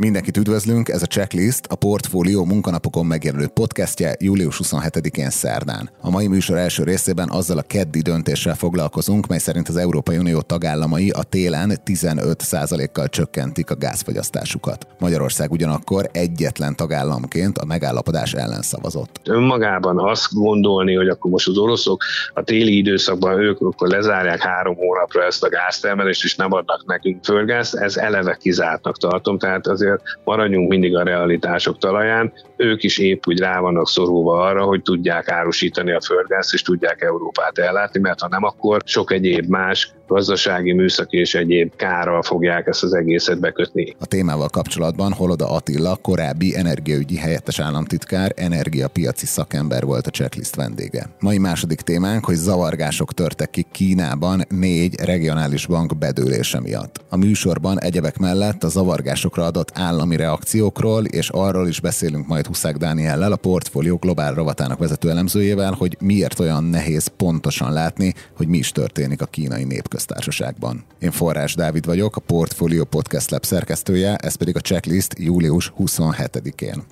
Mindenkit üdvözlünk, ez a Checklist, a Portfólió munkanapokon megjelenő podcastje július 27-én szerdán. A mai műsor első részében azzal a keddi döntéssel foglalkozunk, mely szerint az Európai Unió tagállamai a télen 15%-kal csökkentik a gázfogyasztásukat. Magyarország ugyanakkor egyetlen tagállamként a megállapodás ellen szavazott. Önmagában azt gondolni, hogy akkor most az oroszok a téli időszakban ők akkor lezárják három hónapra ezt a gáztermelést, és nem adnak nekünk földgázt, ez eleve kizártnak tartom, tehát azért azért maradjunk mindig a realitások talaján, ők is épp úgy rá vannak szorulva arra, hogy tudják árusítani a földgázt, és tudják Európát ellátni, mert ha nem, akkor sok egyéb más gazdasági, műszaki és egyéb kárral fogják ezt az egészet bekötni. A témával kapcsolatban Holoda Attila, korábbi energiaügyi helyettes államtitkár, energiapiaci szakember volt a checklist vendége. Mai második témánk, hogy zavargások törtek ki Kínában négy regionális bank bedőlése miatt. A műsorban egyebek mellett a zavargásokra adott állami reakciókról, és arról is beszélünk majd Huszák Dániellel, a portfólió globál rovatának vezető elemzőjével, hogy miért olyan nehéz pontosan látni, hogy mi is történik a kínai népköztársaságban. Én Forrás Dávid vagyok, a Portfolio Podcast Lab szerkesztője, ez pedig a checklist július 27-én.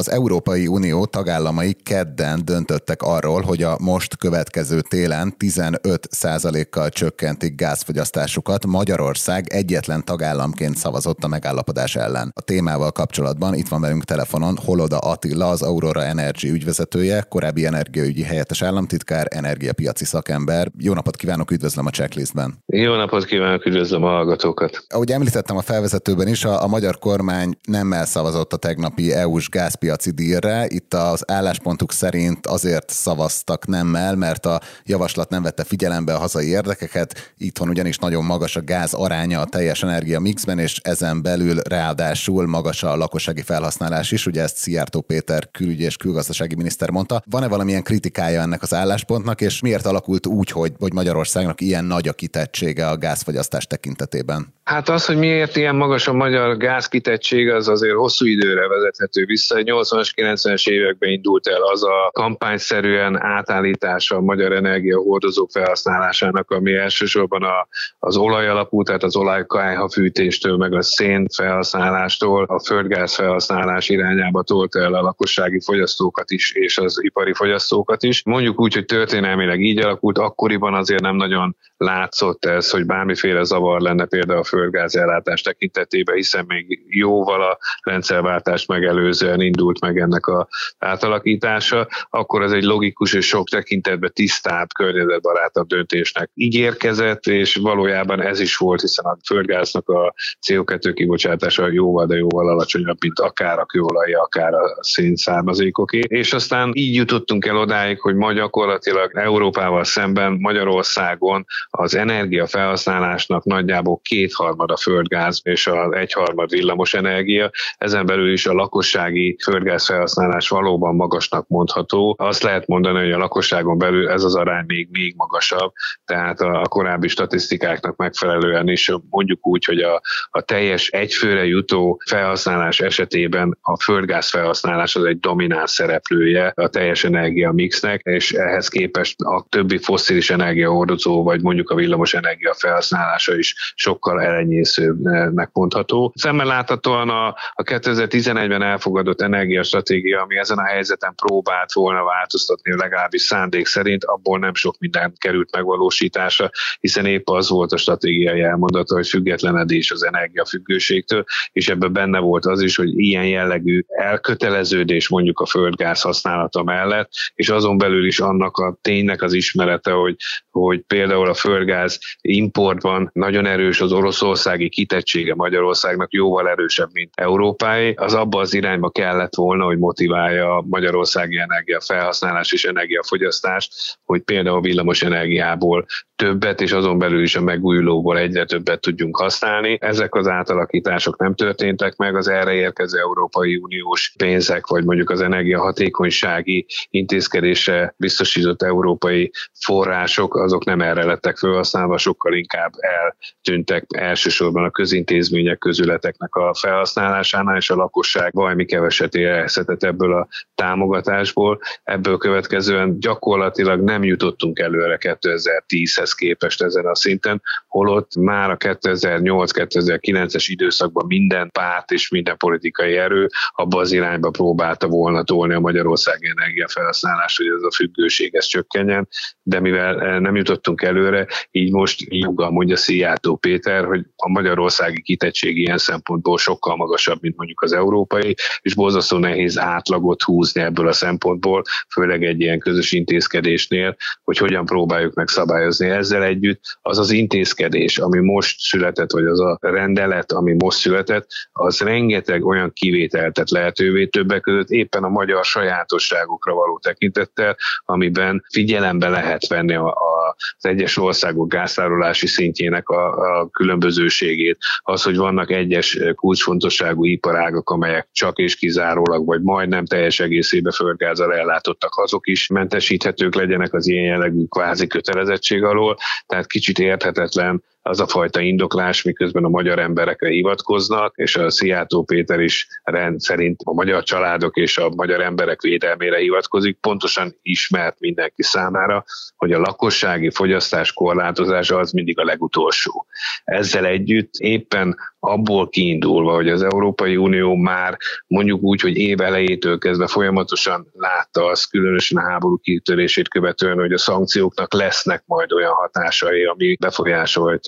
Az Európai Unió tagállamai kedden döntöttek arról, hogy a most következő télen 15%-kal csökkentik gázfogyasztásukat. Magyarország egyetlen tagállamként szavazott a megállapodás ellen. A témával kapcsolatban itt van velünk telefonon Holoda Attila, az Aurora Energy ügyvezetője, korábbi energiaügyi helyettes államtitkár, energiapiaci szakember. Jó napot kívánok, üdvözlöm a checklistben. Jó napot kívánok, üdvözlöm a hallgatókat. Ahogy említettem a felvezetőben is, a, a magyar kormány nem elszavazott a tegnapi EU-s gázpiaci piaci dílre. Itt az álláspontuk szerint azért szavaztak nemmel, mert a javaslat nem vette figyelembe a hazai érdekeket. Itthon ugyanis nagyon magas a gáz aránya a teljes energia mixben, és ezen belül ráadásul magas a lakossági felhasználás is. Ugye ezt Szijjártó Péter külügyi és külgazdasági miniszter mondta. Van-e valamilyen kritikája ennek az álláspontnak, és miért alakult úgy, hogy, hogy Magyarországnak ilyen nagy a kitettsége a gázfogyasztás tekintetében? Hát az, hogy miért ilyen magas a magyar gázkitettség, az azért hosszú időre vezethető vissza. 80-as, 90-es években indult el az a kampányszerűen átállítása a magyar energiahordozók felhasználásának, ami elsősorban a, az olaj alapú, tehát az olajkájha fűtéstől, meg a szén felhasználástól, a földgáz felhasználás irányába tolt el a lakossági fogyasztókat is, és az ipari fogyasztókat is. Mondjuk úgy, hogy történelmileg így alakult, akkoriban azért nem nagyon látszott ez, hogy bármiféle zavar lenne például a földgázellátás tekintetében, hiszen még jóval a rendszerváltást megelőzően indult meg ennek a átalakítása, akkor ez egy logikus és sok tekintetben tisztább, környezetbarátabb döntésnek ígérkezett, és valójában ez is volt, hiszen a földgáznak a CO2 kibocsátása jóval, de jóval alacsonyabb, mint akár a kőolaj, akár a szénszármazékoké. És aztán így jutottunk el odáig, hogy ma gyakorlatilag Európával szemben Magyarországon az energiafelhasználásnak nagyjából kétharmad a földgáz és az egyharmad villamos energia. Ezen belül is a lakossági földgáz felhasználás valóban magasnak mondható. Azt lehet mondani, hogy a lakosságon belül ez az arány még, még magasabb, tehát a, korábbi statisztikáknak megfelelően is mondjuk úgy, hogy a, a teljes egyfőre jutó felhasználás esetében a földgáz felhasználás az egy domináns szereplője a teljes energia mixnek, és ehhez képest a többi fosszilis energiahordozó, vagy mondjuk a villamos energia felhasználása is sokkal elenyészőbbnek mondható. Szemmel láthatóan a, a 2011-ben elfogadott energiastratégia, ami ezen a helyzeten próbált volna változtatni, legalábbis szándék szerint, abból nem sok minden került megvalósításra, hiszen épp az volt a stratégiai elmondata, hogy függetlenedés az energiafüggőségtől, és ebben benne volt az is, hogy ilyen jellegű elköteleződés mondjuk a földgáz használata mellett, és azon belül is annak a ténynek az ismerete, hogy, hogy például a földgáz importban nagyon erős az oroszországi kitettsége Magyarországnak, jóval erősebb, mint Európáé, az abba az irányba kellett volna, hogy motiválja magyarországi energia felhasználás és energiafogyasztást, hogy például villamos energiából többet, és azon belül is a megújulóból egyre többet tudjunk használni. Ezek az átalakítások nem történtek meg, az erre érkező Európai Uniós pénzek, vagy mondjuk az energiahatékonysági intézkedésre biztosított európai források, azok nem erre lettek felhasználva, sokkal inkább eltűntek elsősorban a közintézmények, közületeknek a felhasználásánál, és a lakosság valami keveset érezhetett ebből a támogatásból. Ebből következően gyakorlatilag nem jutottunk előre 2010-hez képest ezen a szinten, holott már a 2008-2009-es időszakban minden párt és minden politikai erő abba az irányba próbálta volna tolni a magyarországi energiafelhasználást, hogy ez a függőség ez csökkenjen, de mivel nem jutottunk előre, így most joggal mondja Szijjártó Péter, hogy a magyarországi kitettség ilyen szempontból sokkal magasabb, mint mondjuk az európai, és borzasztó nehéz átlagot húzni ebből a szempontból, főleg egy ilyen közös intézkedésnél, hogy hogyan próbáljuk meg szabályozni ezzel együtt. Az az intézkedés, ami most született, vagy az a rendelet, ami most született, az rengeteg olyan kivételtet lehetővé többek között éppen a magyar sajátosságokra való tekintettel, amiben figyelembe lehet venni a, a, az egyes országok gáztárolási szintjének a, a különbözőségét, az, hogy vannak egyes kulcsfontosságú iparágak, amelyek csak és kizárólag, vagy majdnem teljes egészébe földgázzal ellátottak, azok is mentesíthetők legyenek az ilyen jellegű kvázi kötelezettség alól, tehát kicsit érthetetlen az a fajta indoklás, miközben a magyar emberekre hivatkoznak, és a Szijjártó Péter is rendszerint a magyar családok és a magyar emberek védelmére hivatkozik, pontosan ismert mindenki számára, hogy a lakossági fogyasztás korlátozása az mindig a legutolsó. Ezzel együtt éppen abból kiindulva, hogy az Európai Unió már mondjuk úgy, hogy év elejétől kezdve folyamatosan látta azt, különösen a háború kitörését követően, hogy a szankcióknak lesznek majd olyan hatásai, ami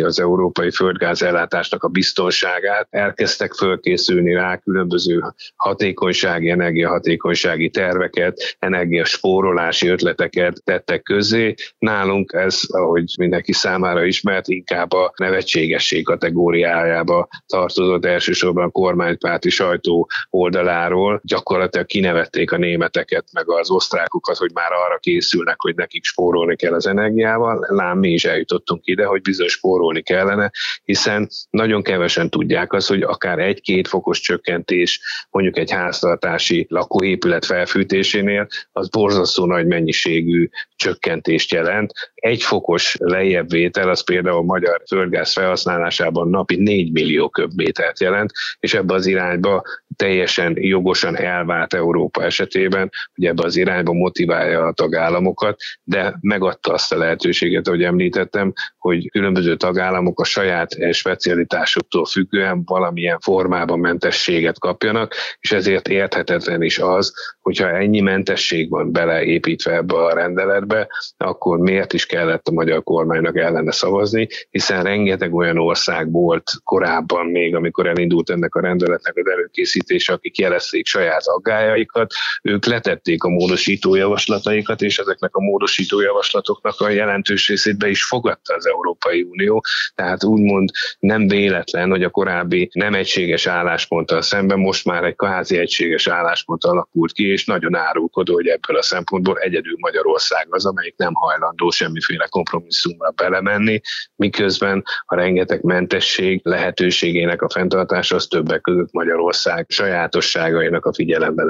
befolyásolhatja az európai földgáz ellátásnak a biztonságát. Elkezdtek fölkészülni rá különböző hatékonysági, energiahatékonysági terveket, energiaspórolási ötleteket tettek közé. Nálunk ez, ahogy mindenki számára ismert, inkább a nevetségesség kategóriájába tartozott elsősorban a kormánypárti sajtó oldaláról. Gyakorlatilag kinevették a németeket, meg az osztrákokat, hogy már arra készülnek, hogy nekik spórolni kell az energiával. Lám mi is eljutottunk ide, hogy bizony spórolni kellene, hiszen nagyon kevesen tudják azt, hogy akár egy-két fokos csökkentés mondjuk egy háztartási lakóépület felfűtésénél, az borzasztó nagy mennyiségű csökkentést jelent. Egy fokos lejjebb vétel az például a magyar földgáz felhasználásában napi 4 millió köbmétert jelent, és ebbe az irányba teljesen jogosan elvált Európa esetében, hogy ebbe az irányba motiválja a tagállamokat, de megadta azt a lehetőséget, ahogy említettem, hogy különböző tagállamok a saját specialitásuktól függően valamilyen formában mentességet kapjanak, és ezért érthetetlen is az, hogyha ennyi mentesség van beleépítve ebbe a rendeletbe, akkor miért is kellett a magyar kormánynak ellene szavazni, hiszen rengeteg olyan ország volt korábban még, amikor elindult ennek a rendeletnek az előkészítése, akik jelezték saját aggájaikat, ők letették a módosító javaslataikat, és ezeknek a módosító javaslatoknak a jelentős részét be is fogadta az Európai Unió, tehát úgymond nem véletlen, hogy a korábbi nem egységes állásponttal szemben most már egy kvázi egységes álláspont alakult ki, és nagyon árulkodó, hogy ebből a szempontból egyedül Magyarország az, amelyik nem hajlandó semmiféle kompromisszumra belemenni, miközben a rengeteg mentesség lehetőségének a fenntartása az többek között Magyarország sajátosságainak a figyelembe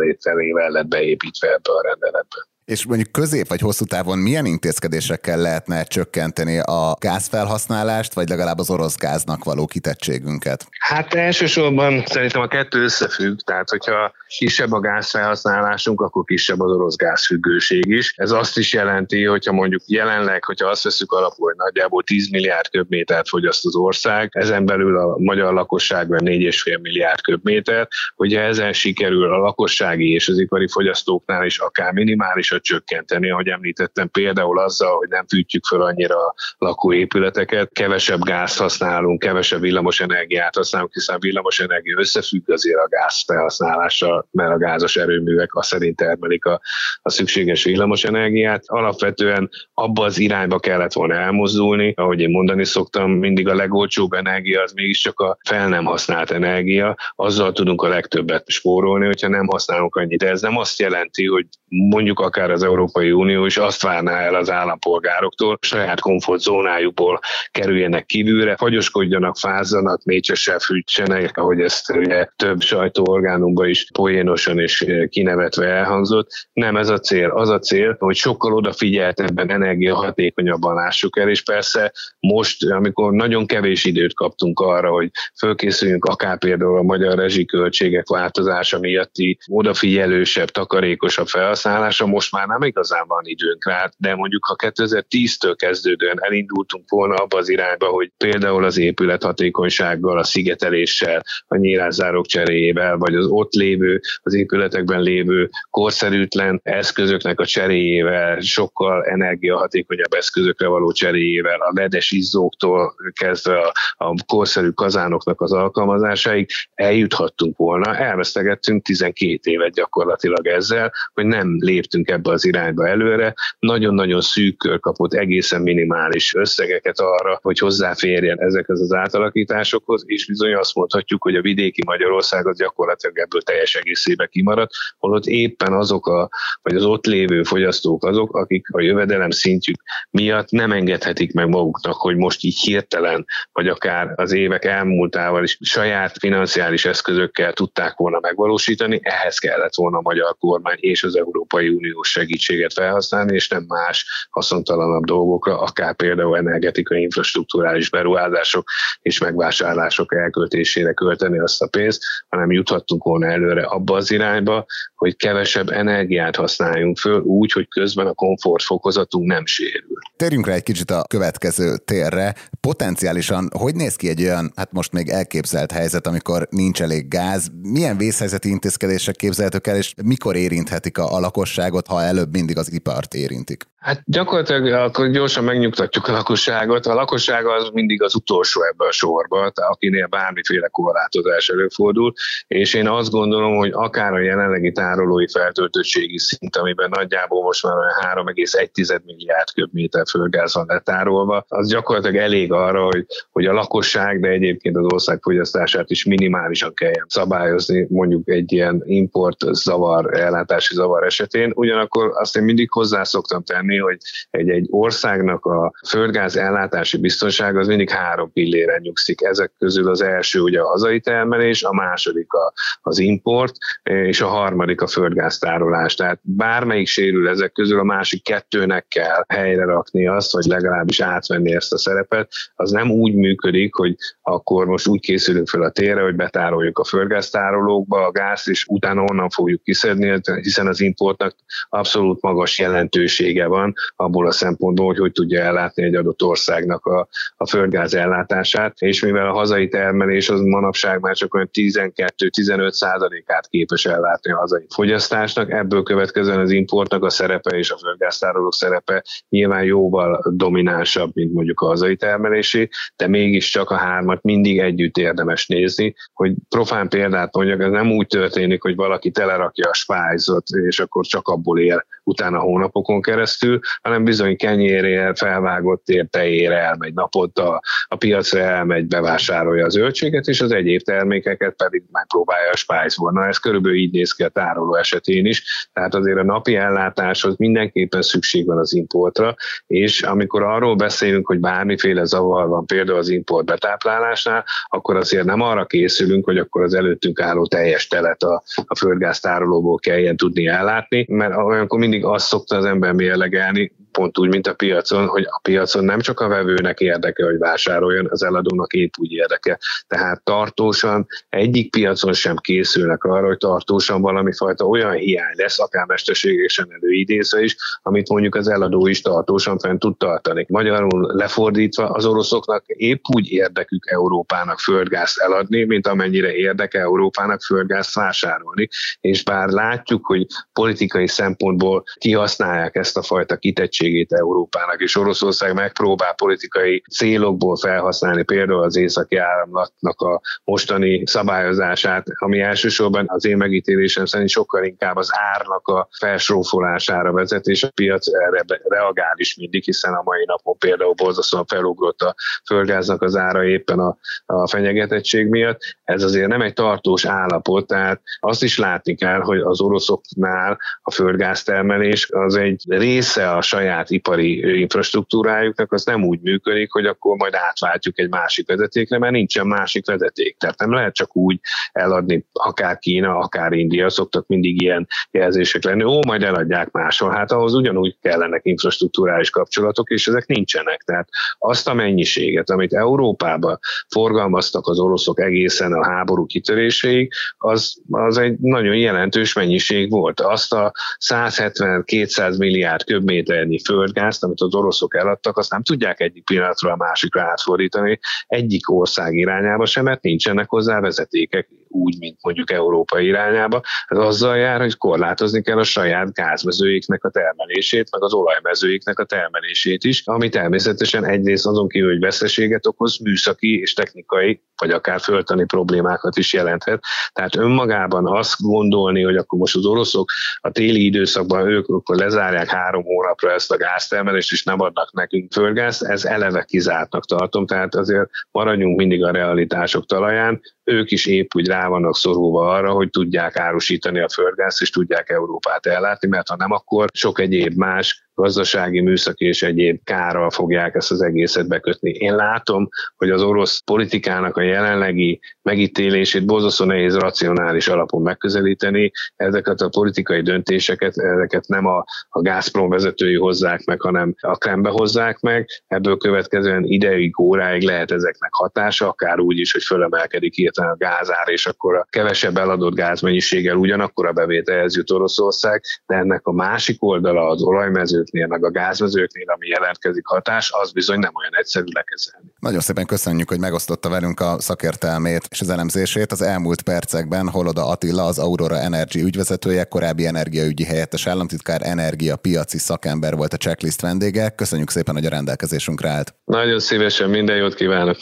lett beépítve ebbe a rendeletbe. És mondjuk közép vagy hosszú távon milyen intézkedésekkel lehetne csökkenteni a gázfelhasználást, vagy legalább az orosz gáznak való kitettségünket? Hát elsősorban szerintem a kettő összefügg, tehát hogyha kisebb a gázfelhasználásunk, akkor kisebb az orosz gázfüggőség is. Ez azt is jelenti, hogyha mondjuk jelenleg, hogyha azt veszük alapul, hogy nagyjából 10 milliárd köbmétert fogyaszt az ország, ezen belül a magyar lakosságban 4,5 milliárd köbméter, hogyha ezen sikerül a lakossági és az ipari fogyasztóknál is akár minimális csökkenteni, ahogy említettem, például azzal, hogy nem fűtjük fel annyira a lakóépületeket, kevesebb gáz használunk, kevesebb villamos energiát használunk, hiszen villamos energia összefügg azért a gáz felhasználással, mert a gázos erőművek azt szerint termelik a, a szükséges villamos energiát. Alapvetően abba az irányba kellett volna elmozdulni, ahogy én mondani szoktam, mindig a legolcsóbb energia az mégiscsak a fel nem használt energia, azzal tudunk a legtöbbet spórolni, hogyha nem használunk annyit. De ez nem azt jelenti, hogy mondjuk akár az Európai Unió is azt várná el az állampolgároktól, saját komfortzónájukból kerüljenek kívülre, fagyoskodjanak, fázzanak, mécsessel fűtsenek, ahogy ezt ugye több sajtóorgánunkban is poénosan és kinevetve elhangzott. Nem ez a cél. Az a cél, hogy sokkal odafigyeltebben, energiahatékonyabban lássuk el, és persze most, amikor nagyon kevés időt kaptunk arra, hogy fölkészüljünk akár például a magyar rezsiköltségek változása miatti odafigyelősebb, takarékosabb felhasználása, most már nem igazán van időnk rá, de mondjuk ha 2010-től kezdődően elindultunk volna abba az irányba, hogy például az épület hatékonysággal, a szigeteléssel, a nyílászárok cseréjével, vagy az ott lévő, az épületekben lévő korszerűtlen eszközöknek a cseréjével, sokkal energiahatékonyabb eszközökre való cseréjével, a ledes izzóktól kezdve a, a korszerű kazánoknak az alkalmazásáig eljuthattunk volna. Elvesztegettünk 12 évet gyakorlatilag ezzel, hogy nem léptünk ebbe az irányba előre. Nagyon-nagyon szűk kör kapott egészen minimális összegeket arra, hogy hozzáférjen ezekhez az átalakításokhoz, és bizony azt mondhatjuk, hogy a vidéki Magyarország az gyakorlatilag ebből teljes egészébe kimaradt, holott éppen azok a, vagy az ott lévő fogyasztók azok, akik a jövedelem szintjük miatt nem engedhetik meg maguknak, hogy most így hirtelen, vagy akár az évek elmúltával is saját financiális eszközökkel tudták volna megvalósítani, ehhez kellett volna a magyar kormány és az Európai Uniós segítséget felhasználni, és nem más haszontalanabb dolgokra, akár például energetikai infrastruktúrális beruházások és megvásárlások elköltésére költeni azt a pénzt, hanem juthattunk volna előre abba az irányba, hogy kevesebb energiát használjunk föl úgy, hogy közben a komfortfokozatunk nem sérül. Térjünk rá egy kicsit a következő térre. Potenciálisan hogy néz ki egy olyan, hát most még elképzelt helyzet, amikor nincs elég gáz? Milyen vészhelyzeti intézkedések képzelhetők el, és mikor érinthetik a, a lakosságot, ha előbb mindig az ipart érintik? Hát gyakorlatilag akkor gyorsan megnyugtatjuk a lakosságot. A lakosság az mindig az utolsó ebbe a sorba, akinél bármiféle korlátozás előfordul, és én azt gondolom, hogy akár a jelenlegi tárolói feltöltöttségi szint, amiben nagyjából most már olyan 3,1 milliárd köbméter földgáz van letárolva, az gyakorlatilag elég arra, hogy, hogy a lakosság, de egyébként az ország fogyasztását is minimálisan kelljen szabályozni, mondjuk egy ilyen import zavar, ellátási zavar esetén. Ugyanakkor azt én mindig hozzá szoktam tenni, hogy egy, egy országnak a földgáz ellátási biztonság az mindig három pilléren nyugszik. Ezek közül az első ugye a hazai termelés, a második a, az import, és a harmadik a földgáztárolás. Tehát bármelyik sérül ezek közül, a másik kettőnek kell helyre rakni azt, vagy legalábbis átvenni ezt a szerepet. Az nem úgy működik, hogy akkor most úgy készülünk fel a térre, hogy betároljuk a földgáztárolókba a gázt, és utána onnan fogjuk kiszedni, hiszen az importnak abszolút magas jelentősége van abból a szempontból, hogy hogy tudja ellátni egy adott országnak a, a földgáz ellátását, és mivel a hazai termelés az manapság már csak olyan 12-15 százalékát képes ellátni a hazai fogyasztásnak, ebből következően az importnak a szerepe és a földgáztárolók szerepe nyilván jóval dominánsabb, mint mondjuk a hazai termelésé, de mégiscsak a hármat mindig együtt érdemes nézni, hogy profán példát mondjak, ez nem úgy történik, hogy valaki telerakja a spájzot, és akkor csak abból él utána hónapokon keresztül, hanem bizony kenyérére, felvágott értejére elmegy naponta, a piacra elmegy, bevásárolja az zöldséget, és az egyéb termékeket pedig megpróbálja spájzolni. Ez körülbelül így néz ki a tároló esetén is. Tehát azért a napi ellátáshoz mindenképpen szükség van az importra, és amikor arról beszélünk, hogy bármiféle zavar van például az import betáplálásnál, akkor azért nem arra készülünk, hogy akkor az előttünk álló teljes telet a, a földgáztárolóból kelljen tudni ellátni, mert olyankor mindig azt szokta az ember mérlegelni, pont úgy, mint a piacon, hogy a piacon nem csak a vevőnek érdeke, hogy vásároljon, az eladónak épp úgy érdeke. Tehát tartósan egyik piacon sem készülnek arra, hogy tartósan valami fajta olyan hiány lesz, akár mesterségesen előidézve is, amit mondjuk az eladó is tartósan fent tud tartani. Magyarul lefordítva az oroszoknak épp úgy érdekük Európának földgázt eladni, mint amennyire érdeke Európának földgázt vásárolni. És bár látjuk, hogy politikai szempontból kihasználják ezt a fajta kitettségét Európának, és Oroszország megpróbál politikai célokból felhasználni például az északi áramlatnak a mostani szabályozását, ami elsősorban az én megítélésem szerint sokkal inkább az árnak a felsrófolására vezet, és a piac erre reagál is mindig, hiszen a mai napon például borzasztóan felugrott a földgáznak az ára éppen a, a fenyegetettség miatt. Ez azért nem egy tartós állapot, tehát azt is látni kell, hogy az oroszoknál a földgáztermelés az egy része a saját saját ipari infrastruktúrájuknak, az nem úgy működik, hogy akkor majd átváltjuk egy másik vezetékre, mert nincsen másik vezeték. Tehát nem lehet csak úgy eladni akár Kína, akár India, szoktak mindig ilyen jelzések lenni, ó, majd eladják máshol. Hát ahhoz ugyanúgy kellenek infrastruktúrális kapcsolatok, és ezek nincsenek. Tehát azt a mennyiséget, amit Európába forgalmaztak az oroszok egészen a háború kitöréséig, az, az egy nagyon jelentős mennyiség volt. Azt a 170-200 milliárd köbméternyi földgázt, amit az oroszok eladtak, azt nem tudják egyik pillanatra a másikra átfordítani egyik ország irányába sem, mert nincsenek hozzá vezetékek úgy, mint mondjuk Európa irányába. Ez azzal jár, hogy korlátozni kell a saját gázmezőiknek a termelését, meg az olajmezőiknek a termelését is, ami természetesen egyrészt azon kívül, hogy veszteséget okoz, műszaki és technikai, vagy akár föltani problémákat is jelenthet. Tehát önmagában azt gondolni, hogy akkor most az oroszok a téli időszakban ők akkor lezárják három hónapra ezt a gáztermelést, és nem adnak nekünk földgázt, ez eleve kizártnak tartom, tehát azért maradjunk mindig a realitások talaján, ők is épp úgy rá vannak szorulva arra, hogy tudják árusítani a földgázt, és tudják Európát ellátni, mert ha nem, akkor sok egyéb más gazdasági, műszaki és egyéb kárral fogják ezt az egészet bekötni. Én látom, hogy az orosz politikának a jelenlegi megítélését borzasztó nehéz racionális alapon megközelíteni. Ezeket a politikai döntéseket, ezeket nem a, a Gazprom vezetői hozzák meg, hanem a Krembe hozzák meg. Ebből következően ideig, óráig lehet ezeknek hatása, akár úgy is, hogy fölemelkedik hirtelen a gázár, és akkor a kevesebb eladott gázmennyiséggel ugyanakkor a bevételhez jut Oroszország, de ennek a másik oldala az olajmező vezetőknél, meg a gázvezetőknél, ami jelentkezik hatás, az bizony nem olyan egyszerű lekezelni. Nagyon szépen köszönjük, hogy megosztotta velünk a szakértelmét és az elemzését. Az elmúlt percekben Holoda Attila, az Aurora Energy ügyvezetője, korábbi energiaügyi helyettes államtitkár, energiapiaci szakember volt a checklist vendége. Köszönjük szépen, hogy a rendelkezésünkre állt. Nagyon szívesen, minden jót kívánok!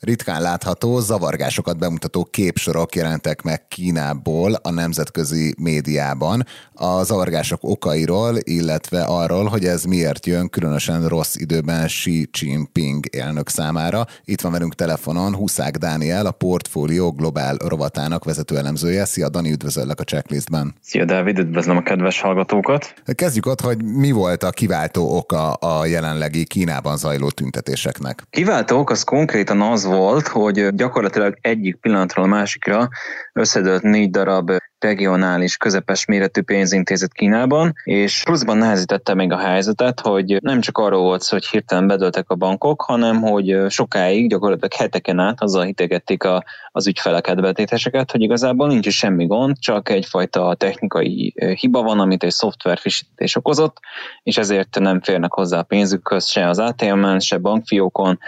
Ritkán látható, zavargásokat bemutató képsorok jelentek meg Kínából a nemzetközi médiában a zavargások okairól, illetve arról, hogy ez miért jön különösen rossz időben Xi Jinping elnök számára. Itt van velünk telefonon Huszák Dániel, a Portfolio Global rovatának vezető elemzője. Szia Dani, üdvözöllek a checklistben. Szia Dávid, üdvözlöm a kedves hallgatókat. Kezdjük ott, hogy mi volt a kiváltó oka a jelenlegi Kínában zajló tüntetéseknek. Kiváltó ok az konkrétan az volt, hogy gyakorlatilag egyik pillanatról a másikra összedőlt négy darab regionális, közepes méretű pénzintézet Kínában, és pluszban nehezítette még a helyzetet, hogy nem csak arról volt hogy hirtelen bedöltek a bankok, hanem hogy sokáig, gyakorlatilag heteken át azzal hitegették a, az ügyfeleket, betéteseket, hogy igazából nincs is semmi gond, csak egyfajta technikai hiba van, amit egy szoftver frissítés okozott, és ezért nem férnek hozzá a pénzükhöz se az ATM-en, se bankfiókon,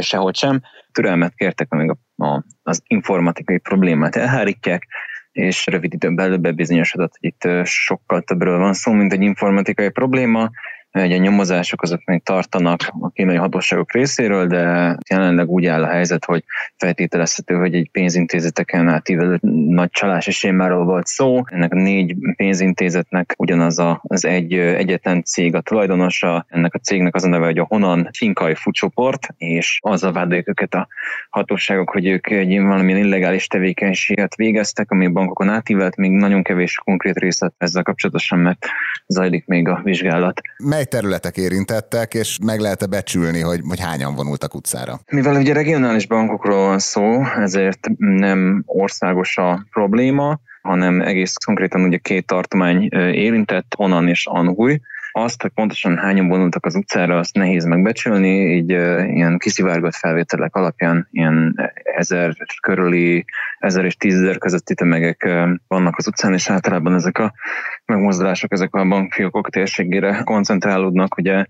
sehogy sem. Türelmet kértek, amíg a, a, az informatikai problémát elhárítják, és rövid időn belül bebizonyosodott, hogy itt sokkal többről van szó, mint egy informatikai probléma, Ugye nyomozások azok még tartanak a kínai hatóságok részéről, de jelenleg úgy áll a helyzet, hogy feltételezhető, hogy egy pénzintézeteken átívelő nagy csalás és sémáról volt szó. Ennek a négy pénzintézetnek ugyanaz a, az egy egyetlen cég a tulajdonosa. Ennek a cégnek az a neve, hogy a Honan Finkai Fucsoport, és az a vádolják őket a hatóságok, hogy ők egy valamilyen illegális tevékenységet végeztek, ami bankokon átívelt, még nagyon kevés konkrét részlet ezzel kapcsolatosan, mert zajlik még a vizsgálat. Mely mely területek érintettek, és meg lehet-e becsülni, hogy, hogy hányan vonultak utcára? Mivel ugye regionális bankokról van szó, ezért nem országos a probléma, hanem egész konkrétan ugye két tartomány érintett, Honan és Anhui, azt, hogy pontosan hányan vonultak az utcára, azt nehéz megbecsülni, így ilyen kiszivárgott felvételek alapján ilyen ezer körüli, ezer és tízezer közötti tömegek vannak az utcán, és általában ezek a megmozdulások, ezek a bankfiókok térségére koncentrálódnak, ugye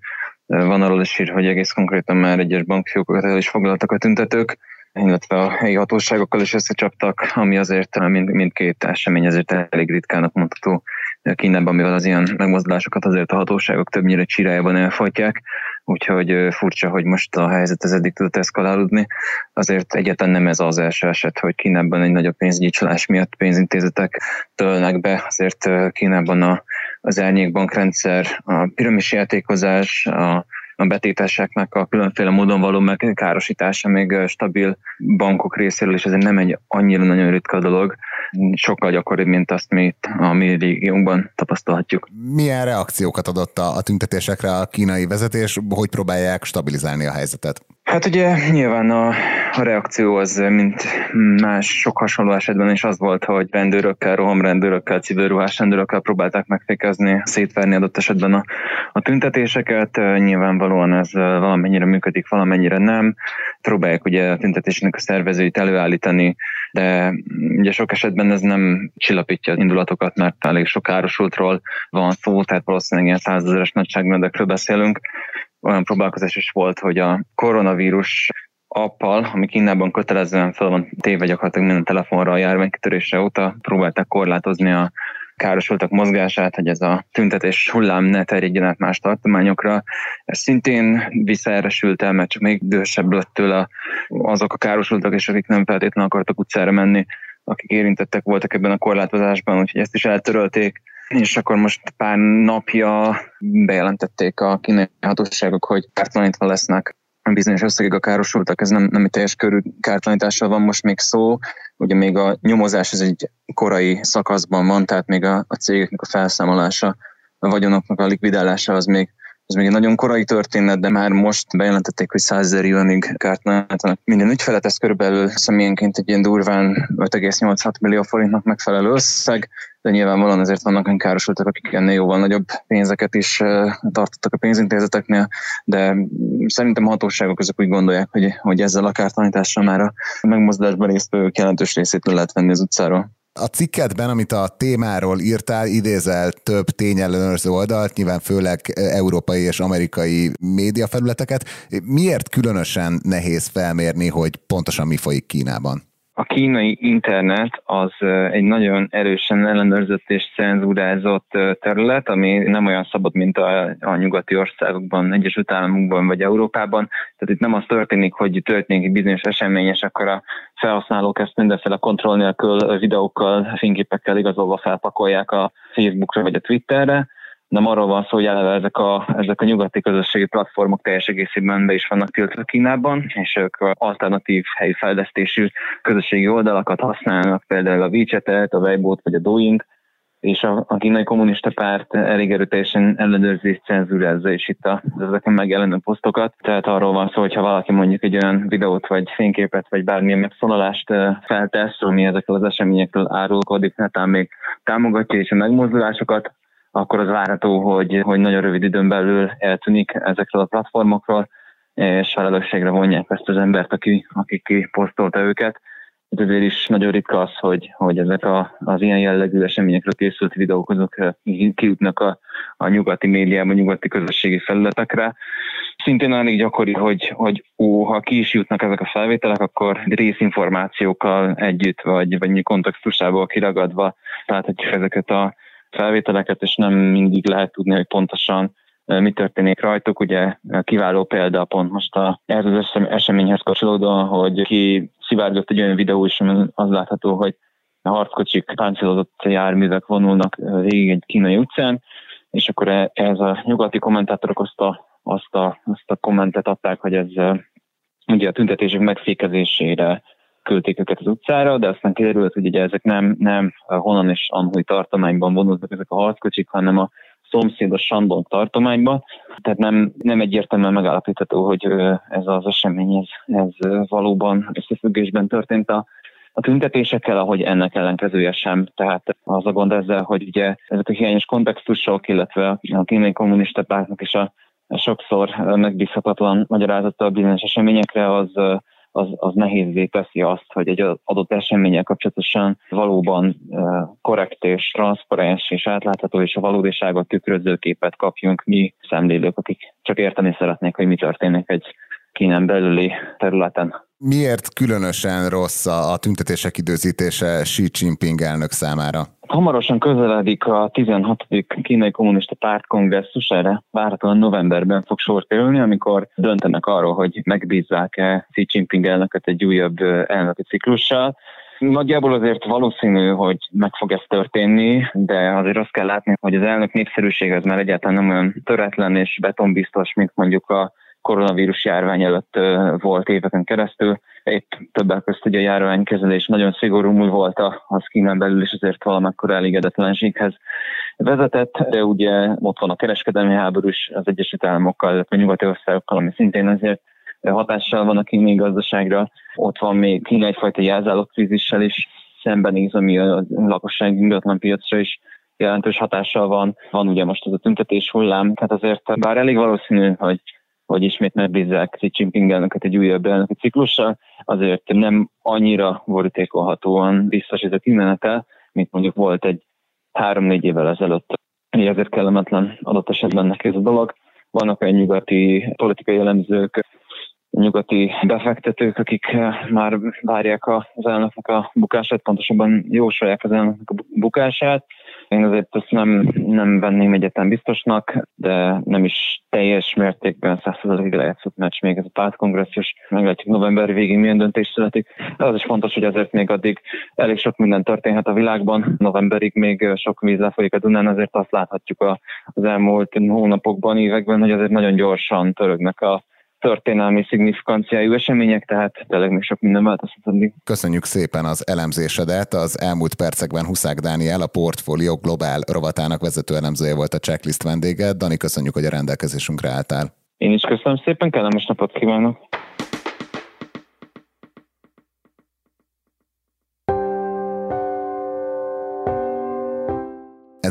van arról is ír, hogy egész konkrétan már egyes bankfiókokat el is foglaltak a tüntetők, illetve a helyi hatóságokkal is összecsaptak, ami azért mind, mindkét esemény azért elég ritkának mondható Kínában, mivel az ilyen megmozdulásokat azért a hatóságok többnyire csirájában elfolytják, úgyhogy furcsa, hogy most a helyzet ez eddig tudott eszkalálódni. Azért egyetlen nem ez az első eset, hogy Kínában egy nagyobb pénzügyi csalás miatt pénzintézetek tölnek be, azért Kínában a, az árnyékbankrendszer, a piramis játékozás, a a a betéteseknek a különféle módon való megkárosítása még stabil bankok részéről is ez nem egy annyira nagyon ritka dolog, sokkal gyakoribb, mint azt mi itt a mi régiónkban tapasztalhatjuk. Milyen reakciókat adott a tüntetésekre a kínai vezetés, hogy próbálják stabilizálni a helyzetet? Hát ugye nyilván a, a reakció az, mint más sok hasonló esetben is az volt, hogy rendőrökkel, rohamrendőrökkel, civilruhás rendőrökkel próbálták megfékezni, szétverni adott esetben a, a tüntetéseket. Nyilvánvalóan ez valamennyire működik, valamennyire nem. Próbálják ugye a tüntetésnek a szervezőit előállítani, de ugye sok esetben ez nem csillapítja az indulatokat, mert elég sok árosultról van szó, tehát valószínűleg ilyen százezeres nagyságrendekről beszélünk olyan próbálkozás is volt, hogy a koronavírus appal, ami Kínában kötelezően fel van téve gyakorlatilag minden telefonra a járványkitörése óta, próbálták korlátozni a károsultak mozgását, hogy ez a tüntetés hullám ne terjedjen át más tartományokra. Ez szintén visszaeresült el, mert csak még dühösebb lett tőle azok a károsultak, és akik nem feltétlenül akartak utcára menni, akik érintettek voltak ebben a korlátozásban, úgyhogy ezt is eltörölték. És akkor most pár napja bejelentették a kínai hatóságok, hogy kártalanítva lesznek bizonyos összegek a károsultak, ez nem, nem egy teljes körű kártalanítással van most még szó, ugye még a nyomozás ez egy korai szakaszban van, tehát még a, a cégeknek a felszámolása, a vagyonoknak a likvidálása az még ez még egy nagyon korai történet, de már most bejelentették, hogy 100 ezer juanig kártalanítanak minden ügyfelet, ez körülbelül személyenként egy ilyen durván 5,86 millió forintnak megfelelő összeg, de nyilvánvalóan ezért vannak olyan károsultak, akik ennél jóval nagyobb pénzeket is tartottak a pénzintézeteknél, de szerintem a hatóságok azok úgy gondolják, hogy, hogy ezzel a kártalanítással már a megmozdulásban résztvevők jelentős részét le lehet venni az utcáról. A cikketben, amit a témáról írtál, idézel több tényellenőrző oldalt, nyilván főleg európai és amerikai médiafelületeket. Miért különösen nehéz felmérni, hogy pontosan mi folyik Kínában? A kínai internet az egy nagyon erősen ellenőrzött és cenzúrázott terület, ami nem olyan szabad, mint a, a nyugati országokban, Egyesült Államokban vagy Európában. Tehát itt nem az történik, hogy történik egy bizonyos esemény, és akkor a felhasználók ezt mindenféle kontroll nélkül videókkal, fényképekkel igazolva felpakolják a Facebookra vagy a Twitterre, nem arról van szó, hogy eleve ezek a, ezek a nyugati közösségi platformok teljes egészében be is vannak tiltva Kínában, és ők alternatív helyi fejlesztésű közösségi oldalakat használnak, például a WeChat-et, a Weibo-t vagy a Douyin, és a, a kínai kommunista párt elég erőteljesen ellenőrzi és cenzúrázza is itt a, ezeken megjelenő posztokat. Tehát arról van szó, hogy ha valaki mondjuk egy olyan videót, vagy fényképet, vagy bármilyen megszólalást feltesz, ami ezekkel az eseményekről árulkodik, netán még támogatja is a megmozdulásokat, akkor az várható, hogy, hogy nagyon rövid időn belül eltűnik ezekről a platformokról, és felelősségre vonják ezt az embert, aki, aki kiposztolta őket. Ezért is nagyon ritka az, hogy, hogy ezek a, az ilyen jellegű eseményekről készült videók azok eh, kijutnak a, a nyugati médiában, a nyugati közösségi felületekre. Szintén elég gyakori, hogy, hogy ó, ha ki is jutnak ezek a felvételek, akkor részinformációkkal együtt, vagy, vagy kontextusából kiragadva láthatjuk ezeket a felvételeket, és nem mindig lehet tudni, hogy pontosan mi történik rajtuk. Ugye kiváló példa pont most a, ez az eseményhez kapcsolódóan, hogy ki szivárgott egy olyan videó is, az látható, hogy a harckocsik páncélozott járművek vonulnak végig egy kínai utcán, és akkor e, ez a nyugati kommentátorok azt a, azt a, azt a kommentet adták, hogy ez ugye a tüntetések megfékezésére küldték őket az utcára, de aztán kiderült, hogy ugye ezek nem, nem honnan és Anhui tartományban vonultak ezek a harckocsik, hanem a szomszédos Sandong tartományban. Tehát nem, nem egyértelműen megállapítható, hogy ez az esemény ez, ez valóban összefüggésben történt a, a tüntetésekkel, ahogy ennek ellenkezője sem. Tehát az a gond ezzel, hogy ugye ezek a hiányos kontextusok, illetve a kínai kommunista pártnak is a sokszor megbízhatatlan magyarázata a bizonyos eseményekre, az az, az nehézé teszi azt, hogy egy adott eseményel kapcsolatosan valóban korrekt és transzparens és átlátható és a valódiságot tükröző képet kapjunk mi szemlélők, akik csak érteni szeretnék, hogy mi történik egy Kínán belüli területen. Miért különösen rossz a tüntetések időzítése Xi Jinping elnök számára? Hamarosan közeledik a 16. kínai kommunista párt kongresszus, erre várhatóan novemberben fog sor kerülni, amikor döntenek arról, hogy megbízzák-e Xi Jinping elnököt egy újabb elnöki ciklussal. Nagyjából azért valószínű, hogy meg fog ez történni, de azért azt kell látni, hogy az elnök népszerűség az már egyáltalán nem olyan töretlen és betonbiztos, mint mondjuk a koronavírus járvány előtt volt éveken keresztül. Épp többek között ugye a járványkezelés nagyon szigorúul volt a, Kínán belül, és azért valamekkor elégedetlenséghez vezetett, de ugye ott van a kereskedelmi háború is az Egyesült Államokkal, illetve nyugati országokkal, ami szintén azért hatással van a kínai gazdaságra. Ott van még Kína egyfajta jelzálog krízissel is szembenéz, ami a lakosság ingatlan piacra is jelentős hatással van. Van ugye most ez a tüntetés hullám, tehát azért bár elég valószínű, hogy hogy ismét megbízzák Xi Jinping elnöket egy újabb elnöki ciklussal, azért nem annyira borítékolhatóan biztos ez a kimenetel, mint mondjuk volt egy három-négy évvel ezelőtt. Így azért kellemetlen adott esetben neki ez a dolog. Vannak olyan nyugati politikai elemzők, nyugati befektetők, akik eh, már várják az elnöknek a bukását, pontosabban jósolják az elnöknek a bukását. Én azért ezt nem, nem venném egyetem biztosnak, de nem is teljes mértékben százszerzalékig lejátszott meccs még ez a pártkongresszus. Meglátjuk november végén milyen döntés születik. Az is fontos, hogy azért még addig elég sok minden történhet a világban. Novemberig még sok víz lefolyik a Dunán, azért azt láthatjuk az elmúlt hónapokban, években, hogy azért nagyon gyorsan törögnek a történelmi szignifikánciájú események, tehát tényleg még sok minden változhat addig. Köszönjük szépen az elemzésedet. Az elmúlt percekben Huszák Dániel, a Portfolio Globál rovatának vezető elemzője volt a checklist vendége. Dani, köszönjük, hogy a rendelkezésünkre álltál. Én is köszönöm szépen, kellemes napot kívánok!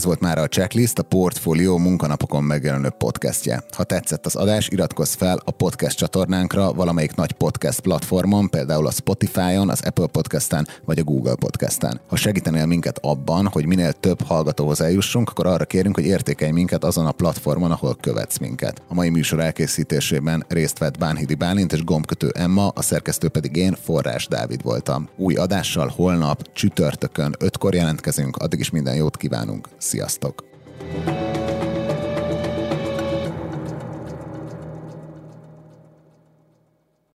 Ez volt már a Checklist, a Portfolio munkanapokon megjelenő podcastje. Ha tetszett az adás, iratkozz fel a podcast csatornánkra valamelyik nagy podcast platformon, például a Spotify-on, az Apple Podcast-en vagy a Google Podcast-en. Ha segítenél minket abban, hogy minél több hallgatóhoz eljussunk, akkor arra kérünk, hogy értékelj minket azon a platformon, ahol követsz minket. A mai műsor elkészítésében részt vett Bánhidi Bálint és gombkötő Emma, a szerkesztő pedig én, Forrás Dávid voltam. Új adással holnap csütörtökön 5-kor jelentkezünk, addig is minden jót kívánunk. Sziasztok!